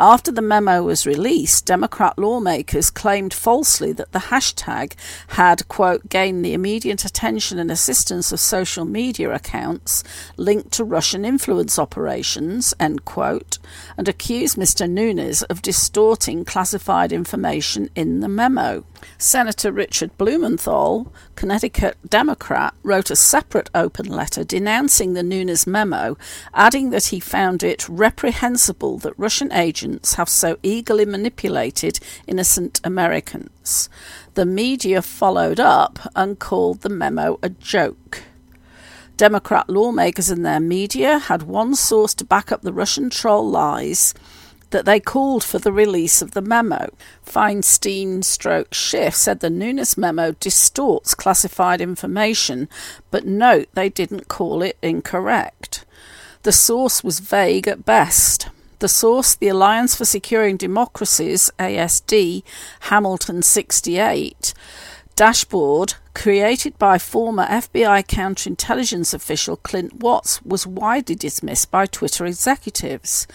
After the memo was released, Democrat lawmakers claimed falsely that the hashtag had, quote, gained the immediate attention and assistance of social media accounts linked to Russian influence operations, end quote, and accused Mr. Nunes of distorting classified information in the memo. Senator Richard Blumenthal, Connecticut Democrat, wrote a separate open letter denouncing the Nunes memo, adding that he found it reprehensible that Russian agents have so eagerly manipulated innocent Americans. The media followed up and called the memo a joke. Democrat lawmakers and their media had one source to back up the Russian troll lies that they called for the release of the memo. Feinstein stroke Schiff said the Nunes memo distorts classified information, but note they didn't call it incorrect. The source was vague at best. The source, the Alliance for Securing Democracies, ASD, Hamilton 68, dashboard created by former FBI counterintelligence official Clint Watts was widely dismissed by Twitter executives.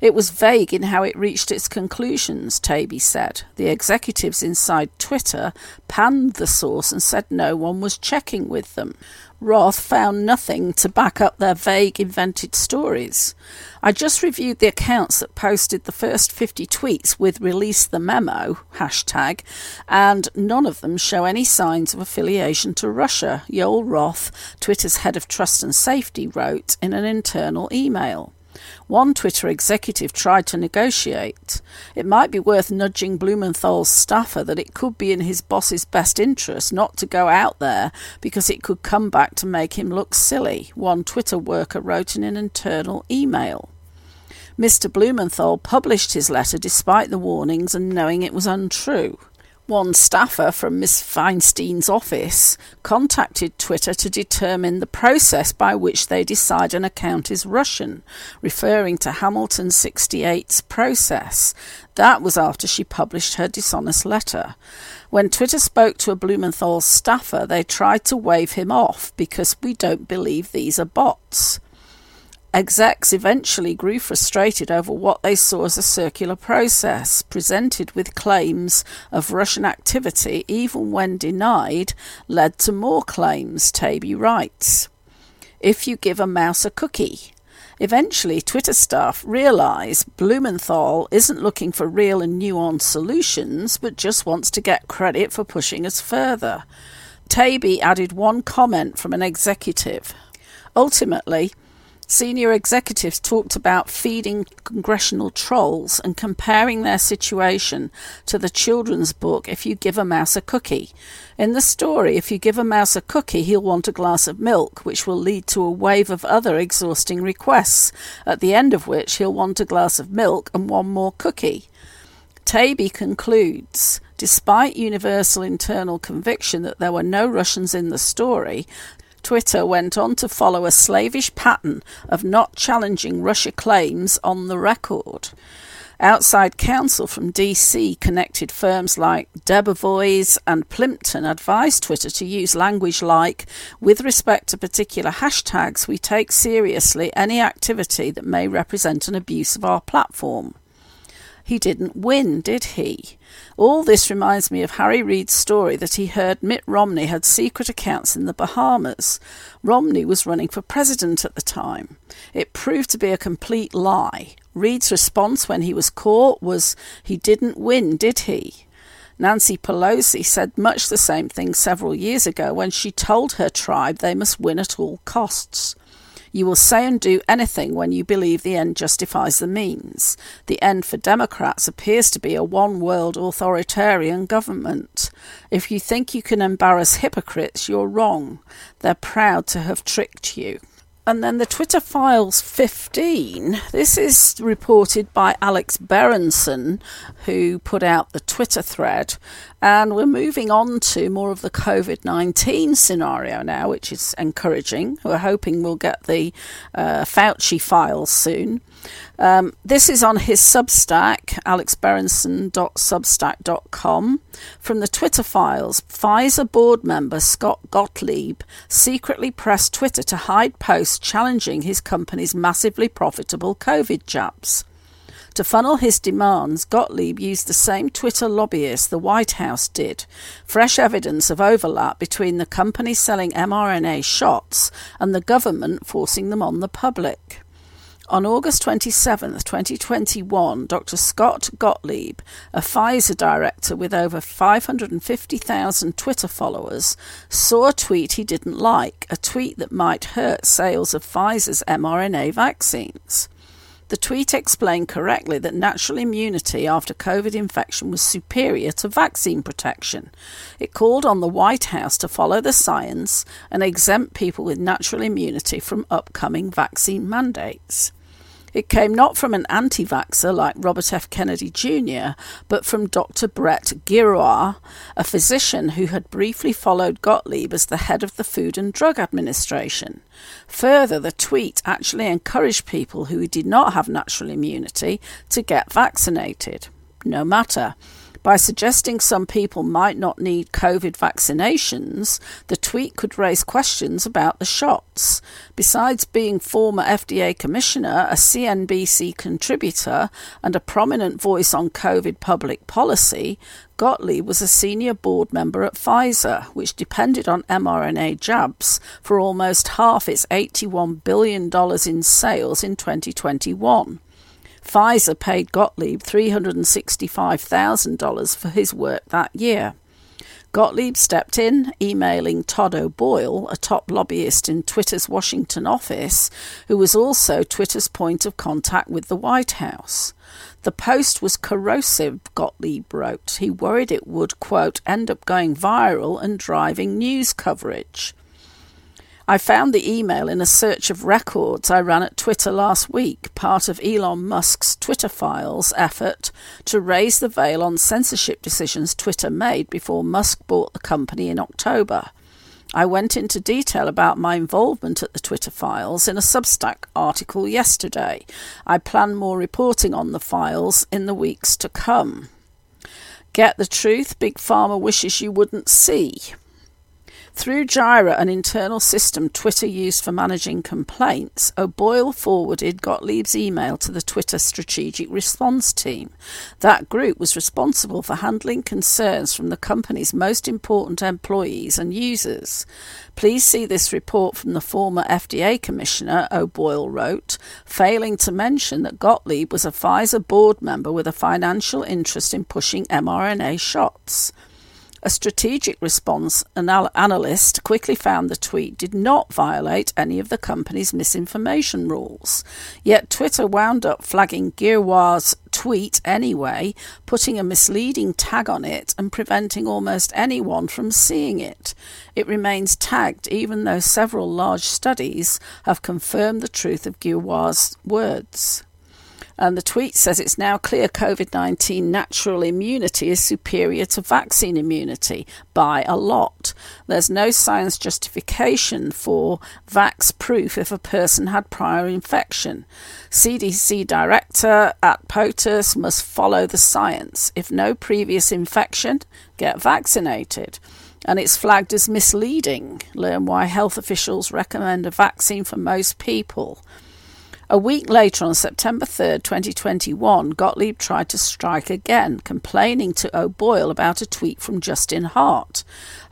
It was vague in how it reached its conclusions, Taibbi said. The executives inside Twitter panned the source and said no one was checking with them. Roth found nothing to back up their vague, invented stories. I just reviewed the accounts that posted the first 50 tweets with release the memo hashtag, and none of them show any signs of affiliation to Russia, Yoel Roth, Twitter's head of trust and safety, wrote in an internal email. One Twitter executive tried to negotiate. It might be worth nudging Blumenthal's staffer that it could be in his boss's best interest not to go out there because it could come back to make him look silly, one Twitter worker wrote in an internal email. Mr. Blumenthal published his letter despite the warnings and knowing it was untrue. One staffer from Miss Feinstein's office contacted Twitter to determine the process by which they decide an account is Russian, referring to Hamilton 68's process. That was after she published her dishonest letter. When Twitter spoke to a Blumenthal staffer, they tried to wave him off because we don't believe these are bots. Execs eventually grew frustrated over what they saw as a circular process, presented with claims of Russian activity, even when denied, led to more claims, Taibbi writes. If you give a mouse a cookie, Eventually, Twitter staff realise Blumenthal isn't looking for real and nuanced solutions, but just wants to get credit for pushing us further. Taibbi added one comment from an executive. Ultimately, Senior executives talked about feeding congressional trolls and comparing their situation to the children's book If You Give a Mouse a Cookie. In the story, if you give a mouse a cookie, he'll want a glass of milk, which will lead to a wave of other exhausting requests, at the end of which he'll want a glass of milk and one more cookie. Taibbi concludes Despite universal internal conviction that there were no Russians in the story, Twitter went on to follow a slavish pattern of not challenging Russia claims on the record. Outside counsel from DC connected firms like Debevoise and Plimpton advised Twitter to use language like, with respect to particular hashtags, we take seriously any activity that may represent an abuse of our platform. He didn't win, did he? All this reminds me of Harry Reid's story that he heard Mitt Romney had secret accounts in the Bahamas. Romney was running for president at the time. It proved to be a complete lie. Reid's response when he was caught was, He didn't win, did he? Nancy Pelosi said much the same thing several years ago when she told her tribe they must win at all costs. You will say and do anything when you believe the end justifies the means. The end for Democrats appears to be a one world authoritarian government. If you think you can embarrass hypocrites, you're wrong. They're proud to have tricked you. And then the Twitter Files 15. This is reported by Alex Berenson, who put out the Twitter thread. And we're moving on to more of the COVID 19 scenario now, which is encouraging. We're hoping we'll get the uh, Fauci files soon. Um, this is on his Substack, alexberenson.substack.com. From the Twitter files, Pfizer board member Scott Gottlieb secretly pressed Twitter to hide posts challenging his company's massively profitable COVID jabs. To funnel his demands, Gottlieb used the same Twitter lobbyist the White House did. Fresh evidence of overlap between the company selling mRNA shots and the government forcing them on the public. On August 27, 2021, Dr. Scott Gottlieb, a Pfizer director with over 550,000 Twitter followers, saw a tweet he didn't like, a tweet that might hurt sales of Pfizer's mRNA vaccines. The tweet explained correctly that natural immunity after COVID infection was superior to vaccine protection. It called on the White House to follow the science and exempt people with natural immunity from upcoming vaccine mandates. It came not from an anti vaxxer like Robert F. Kennedy Jr., but from Dr. Brett Giroir, a physician who had briefly followed Gottlieb as the head of the Food and Drug Administration. Further, the tweet actually encouraged people who did not have natural immunity to get vaccinated. No matter. By suggesting some people might not need COVID vaccinations, the tweet could raise questions about the shots. Besides being former FDA commissioner, a CNBC contributor, and a prominent voice on COVID public policy, Gottlieb was a senior board member at Pfizer, which depended on mRNA jabs for almost half its $81 billion in sales in 2021. Pfizer paid Gottlieb $365,000 for his work that year. Gottlieb stepped in, emailing Todd O'Boyle, a top lobbyist in Twitter's Washington office, who was also Twitter's point of contact with the White House. The post was corrosive, Gottlieb wrote. He worried it would, quote, end up going viral and driving news coverage. I found the email in a search of records I ran at Twitter last week, part of Elon Musk's Twitter files effort to raise the veil on censorship decisions Twitter made before Musk bought the company in October. I went into detail about my involvement at the Twitter files in a Substack article yesterday. I plan more reporting on the files in the weeks to come. Get the truth Big Pharma wishes you wouldn't see. Through Jira, an internal system Twitter used for managing complaints, O'Boyle forwarded Gottlieb's email to the Twitter Strategic Response Team. That group was responsible for handling concerns from the company's most important employees and users. Please see this report from the former FDA Commissioner, O'Boyle wrote, failing to mention that Gottlieb was a Pfizer board member with a financial interest in pushing mRNA shots. A strategic response anal- analyst quickly found the tweet did not violate any of the company's misinformation rules. Yet Twitter wound up flagging Giroir's tweet anyway, putting a misleading tag on it and preventing almost anyone from seeing it. It remains tagged even though several large studies have confirmed the truth of Giroir's words. And the tweet says it's now clear COVID 19 natural immunity is superior to vaccine immunity by a lot. There's no science justification for vax proof if a person had prior infection. CDC director at POTUS must follow the science. If no previous infection, get vaccinated and it's flagged as misleading. Learn why health officials recommend a vaccine for most people. A week later, on September 3, 2021, Gottlieb tried to strike again, complaining to O'Boyle about a tweet from Justin Hart.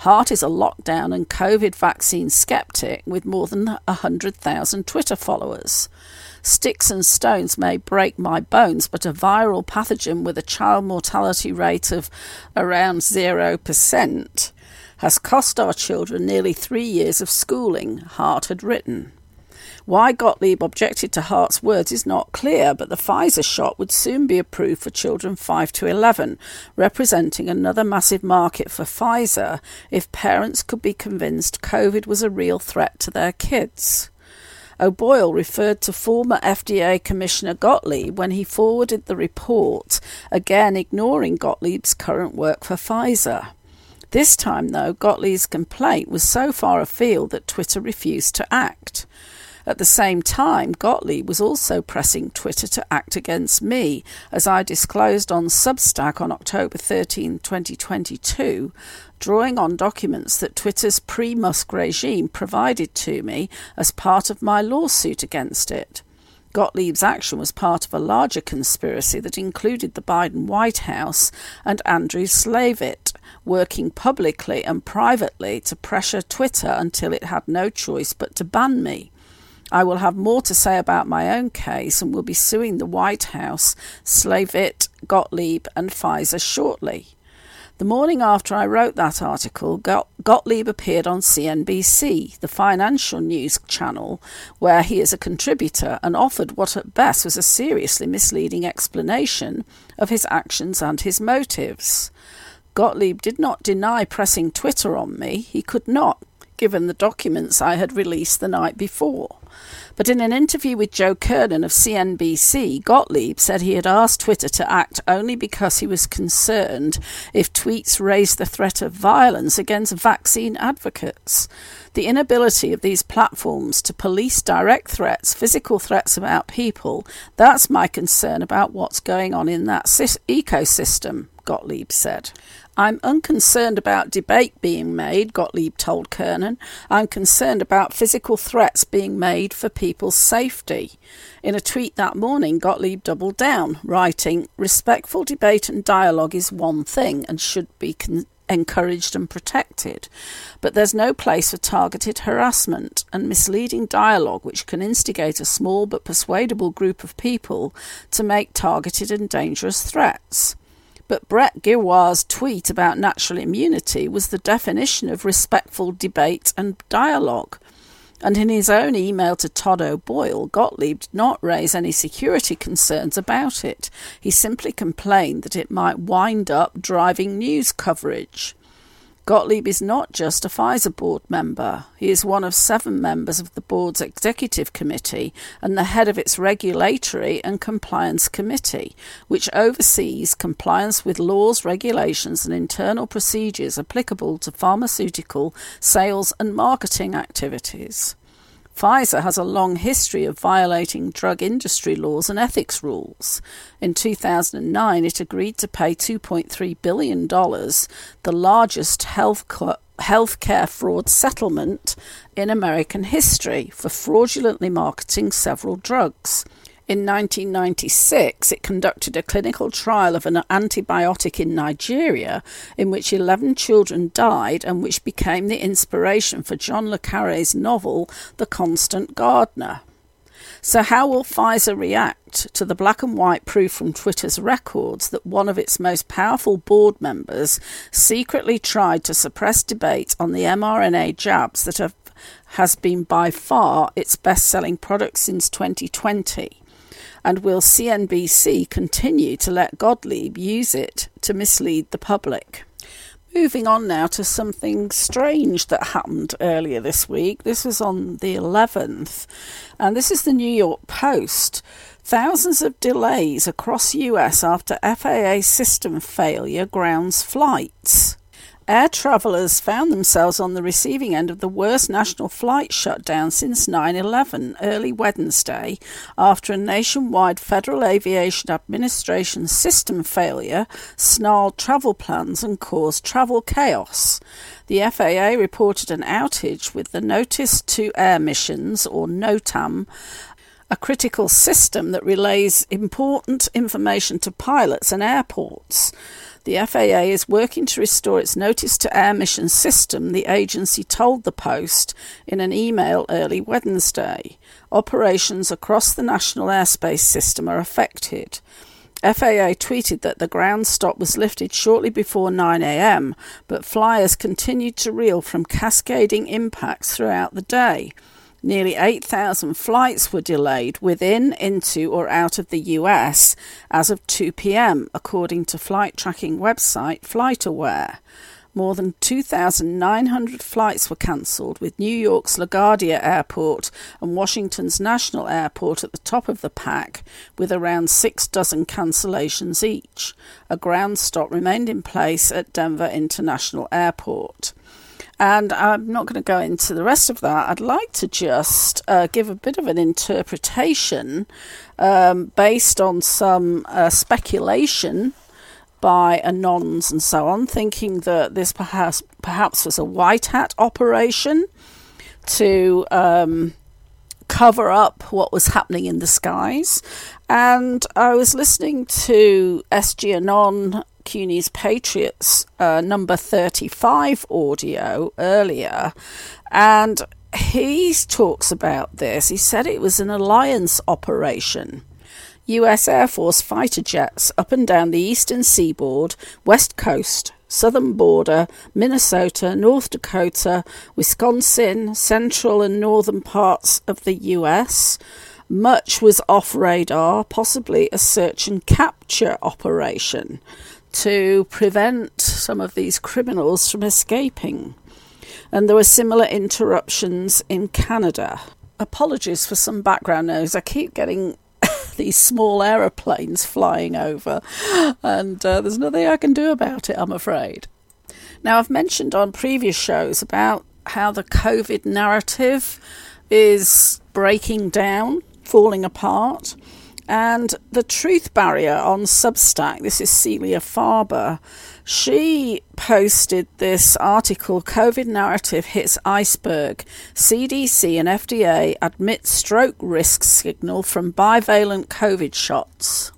Hart is a lockdown and COVID vaccine skeptic with more than 100,000 Twitter followers. Sticks and stones may break my bones, but a viral pathogen with a child mortality rate of around 0% has cost our children nearly three years of schooling, Hart had written. Why Gottlieb objected to Hart's words is not clear, but the Pfizer shot would soon be approved for children 5 to 11, representing another massive market for Pfizer if parents could be convinced COVID was a real threat to their kids. O'Boyle referred to former FDA Commissioner Gottlieb when he forwarded the report, again ignoring Gottlieb's current work for Pfizer. This time, though, Gottlieb's complaint was so far afield that Twitter refused to act. At the same time, Gottlieb was also pressing Twitter to act against me, as I disclosed on Substack on October 13, 2022, drawing on documents that Twitter's pre Musk regime provided to me as part of my lawsuit against it. Gottlieb's action was part of a larger conspiracy that included the Biden White House and Andrew Slavitt, working publicly and privately to pressure Twitter until it had no choice but to ban me. I will have more to say about my own case and will be suing the White House, Slavitt, Gottlieb, and Pfizer shortly. The morning after I wrote that article, Gottlieb appeared on CNBC, the financial news channel, where he is a contributor, and offered what at best was a seriously misleading explanation of his actions and his motives. Gottlieb did not deny pressing Twitter on me. He could not, given the documents I had released the night before. But in an interview with Joe Kernan of CNBC, Gottlieb said he had asked Twitter to act only because he was concerned if tweets raised the threat of violence against vaccine advocates. The inability of these platforms to police direct threats, physical threats about people, that's my concern about what's going on in that ecosystem, Gottlieb said. I'm unconcerned about debate being made, Gottlieb told Kernan. I'm concerned about physical threats being made for people's safety. In a tweet that morning, Gottlieb doubled down, writing, Respectful debate and dialogue is one thing and should be con- encouraged and protected. But there's no place for targeted harassment and misleading dialogue which can instigate a small but persuadable group of people to make targeted and dangerous threats. But Brett Giroir's tweet about natural immunity was the definition of respectful debate and dialogue. And in his own email to Todd O'Boyle, Gottlieb did not raise any security concerns about it. He simply complained that it might wind up driving news coverage. Gottlieb is not just a Pfizer board member. He is one of seven members of the board's executive committee and the head of its regulatory and compliance committee, which oversees compliance with laws, regulations, and internal procedures applicable to pharmaceutical sales and marketing activities. Pfizer has a long history of violating drug industry laws and ethics rules. In 2009, it agreed to pay $2.3 billion, the largest health co- healthcare fraud settlement in American history, for fraudulently marketing several drugs. In 1996, it conducted a clinical trial of an antibiotic in Nigeria in which 11 children died and which became the inspiration for John le Carre's novel The Constant Gardener. So, how will Pfizer react to the black and white proof from Twitter's records that one of its most powerful board members secretly tried to suppress debate on the mRNA jabs that have, has been by far its best selling product since 2020? And will CNBC continue to let Gottlieb use it to mislead the public? Moving on now to something strange that happened earlier this week. This was on the 11th, and this is the New York Post. Thousands of delays across US after FAA system failure grounds flights. Air travellers found themselves on the receiving end of the worst national flight shutdown since 9 11 early Wednesday after a nationwide Federal Aviation Administration system failure snarled travel plans and caused travel chaos. The FAA reported an outage with the Notice to Air Missions, or NOTAM, a critical system that relays important information to pilots and airports. The FAA is working to restore its notice to air mission system, the agency told the Post in an email early Wednesday. Operations across the national airspace system are affected. FAA tweeted that the ground stop was lifted shortly before 9am, but flyers continued to reel from cascading impacts throughout the day. Nearly 8,000 flights were delayed within, into, or out of the US as of 2 pm, according to flight tracking website FlightAware. More than 2,900 flights were cancelled, with New York's LaGuardia Airport and Washington's National Airport at the top of the pack, with around six dozen cancellations each. A ground stop remained in place at Denver International Airport. And I'm not going to go into the rest of that. I'd like to just uh, give a bit of an interpretation um, based on some uh, speculation by anons and so on, thinking that this perhaps perhaps was a white hat operation to um, cover up what was happening in the skies. And I was listening to SG Anon CUNY's Patriots uh, number 35 audio earlier, and he talks about this. He said it was an alliance operation. US Air Force fighter jets up and down the eastern seaboard, west coast, southern border, Minnesota, North Dakota, Wisconsin, central and northern parts of the US. Much was off radar, possibly a search and capture operation to prevent some of these criminals from escaping. And there were similar interruptions in Canada. Apologies for some background noise. I keep getting [laughs] these small aeroplanes flying over, and uh, there's nothing I can do about it, I'm afraid. Now, I've mentioned on previous shows about how the COVID narrative is breaking down, falling apart. And the truth barrier on Substack, this is Celia Farber, she posted this article COVID narrative hits iceberg. CDC and FDA admit stroke risk signal from bivalent COVID shots.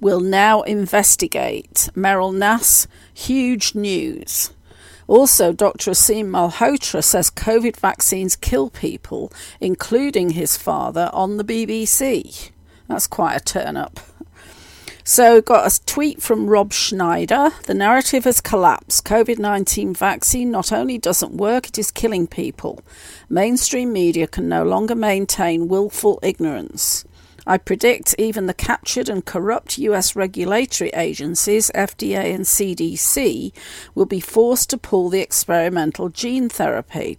Will now investigate. Meryl Nass, huge news. Also, Dr. Aseem Malhotra says COVID vaccines kill people, including his father, on the BBC. That's quite a turn up. So, got a tweet from Rob Schneider. The narrative has collapsed. COVID 19 vaccine not only doesn't work, it is killing people. Mainstream media can no longer maintain willful ignorance. I predict even the captured and corrupt US regulatory agencies, FDA and CDC, will be forced to pull the experimental gene therapy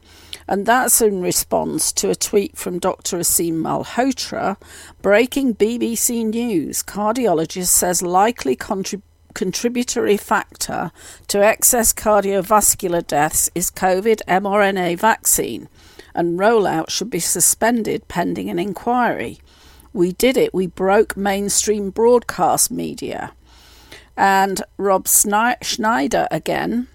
and that's in response to a tweet from Dr. Aseem Malhotra. Breaking BBC News cardiologist says likely contributory factor to excess cardiovascular deaths is COVID mRNA vaccine, and rollout should be suspended pending an inquiry. We did it, we broke mainstream broadcast media. And Rob Schneider again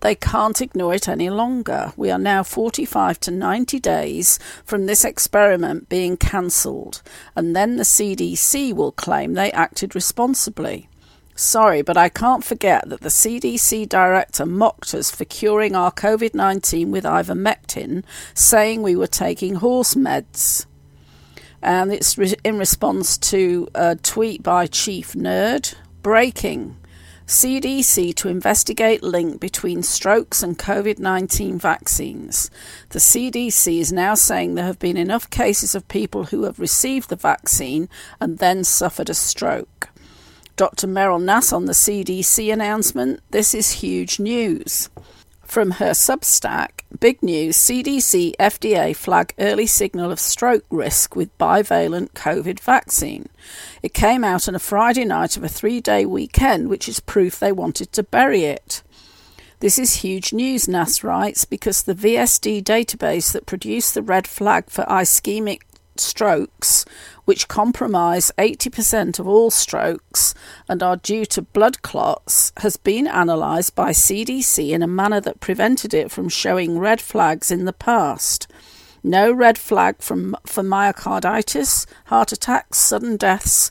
they can't ignore it any longer. We are now 45 to 90 days from this experiment being cancelled, and then the CDC will claim they acted responsibly. Sorry, but I can't forget that the CDC director mocked us for curing our COVID 19 with ivermectin, saying we were taking horse meds. And it's in response to a tweet by Chief Nerd. Breaking. CDC to investigate link between strokes and COVID 19 vaccines. The CDC is now saying there have been enough cases of people who have received the vaccine and then suffered a stroke. Dr. Meryl Nass on the CDC announcement this is huge news. From her Substack, big news CDC FDA flag early signal of stroke risk with bivalent COVID vaccine. It came out on a Friday night of a three day weekend, which is proof they wanted to bury it. This is huge news, Nass writes, because the VSD database that produced the red flag for ischemic strokes, which compromise 80% of all strokes and are due to blood clots, has been analysed by CDC in a manner that prevented it from showing red flags in the past. No red flag from, for myocarditis, heart attacks, sudden deaths,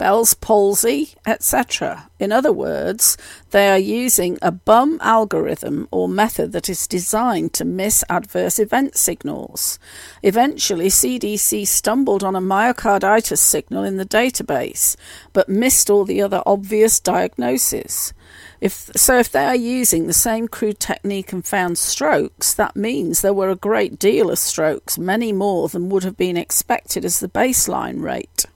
Bell's palsy, etc. In other words, they are using a bum algorithm or method that is designed to miss adverse event signals. Eventually, CDC stumbled on a myocarditis signal in the database, but missed all the other obvious diagnoses. If, so, if they are using the same crude technique and found strokes, that means there were a great deal of strokes, many more than would have been expected as the baseline rate.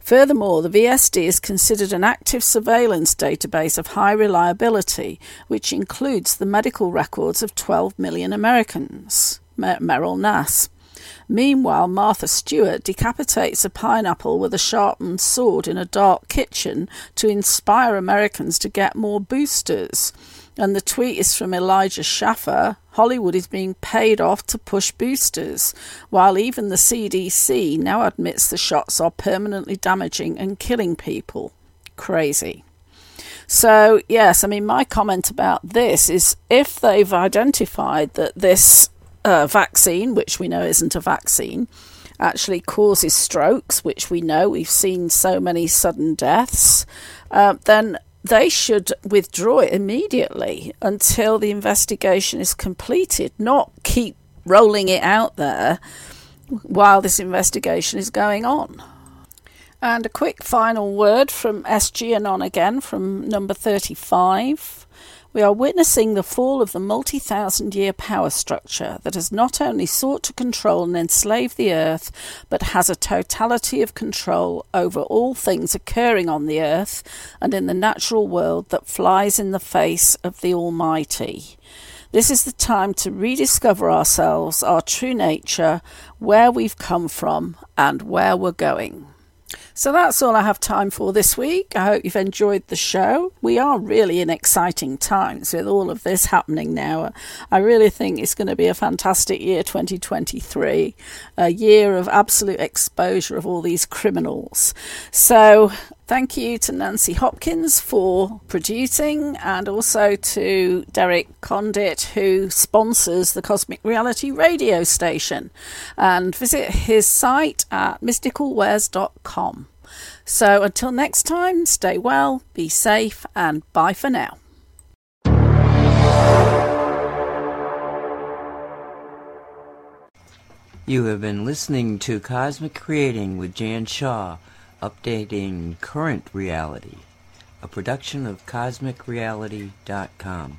Furthermore, the VSD is considered an active surveillance database of high reliability, which includes the medical records of 12 million Americans. Mer- Meryl Nass. Meanwhile, Martha Stewart decapitates a pineapple with a sharpened sword in a dark kitchen to inspire Americans to get more boosters. And the tweet is from Elijah Schaffer. Hollywood is being paid off to push boosters, while even the CDC now admits the shots are permanently damaging and killing people. Crazy. So, yes, I mean, my comment about this is if they've identified that this uh, vaccine, which we know isn't a vaccine, actually causes strokes, which we know we've seen so many sudden deaths, uh, then they should withdraw it immediately until the investigation is completed, not keep rolling it out there while this investigation is going on. And a quick final word from SG Anon again from number 35. We are witnessing the fall of the multi thousand year power structure that has not only sought to control and enslave the earth, but has a totality of control over all things occurring on the earth and in the natural world that flies in the face of the Almighty. This is the time to rediscover ourselves, our true nature, where we've come from, and where we're going. So that's all I have time for this week. I hope you've enjoyed the show. We are really in exciting times with all of this happening now. I really think it's going to be a fantastic year 2023, a year of absolute exposure of all these criminals. So Thank you to Nancy Hopkins for producing and also to Derek Condit, who sponsors the Cosmic Reality radio station. And visit his site at mysticalwares.com. So until next time, stay well, be safe, and bye for now. You have been listening to Cosmic Creating with Jan Shaw updating current reality, a production of CosmicReality.com.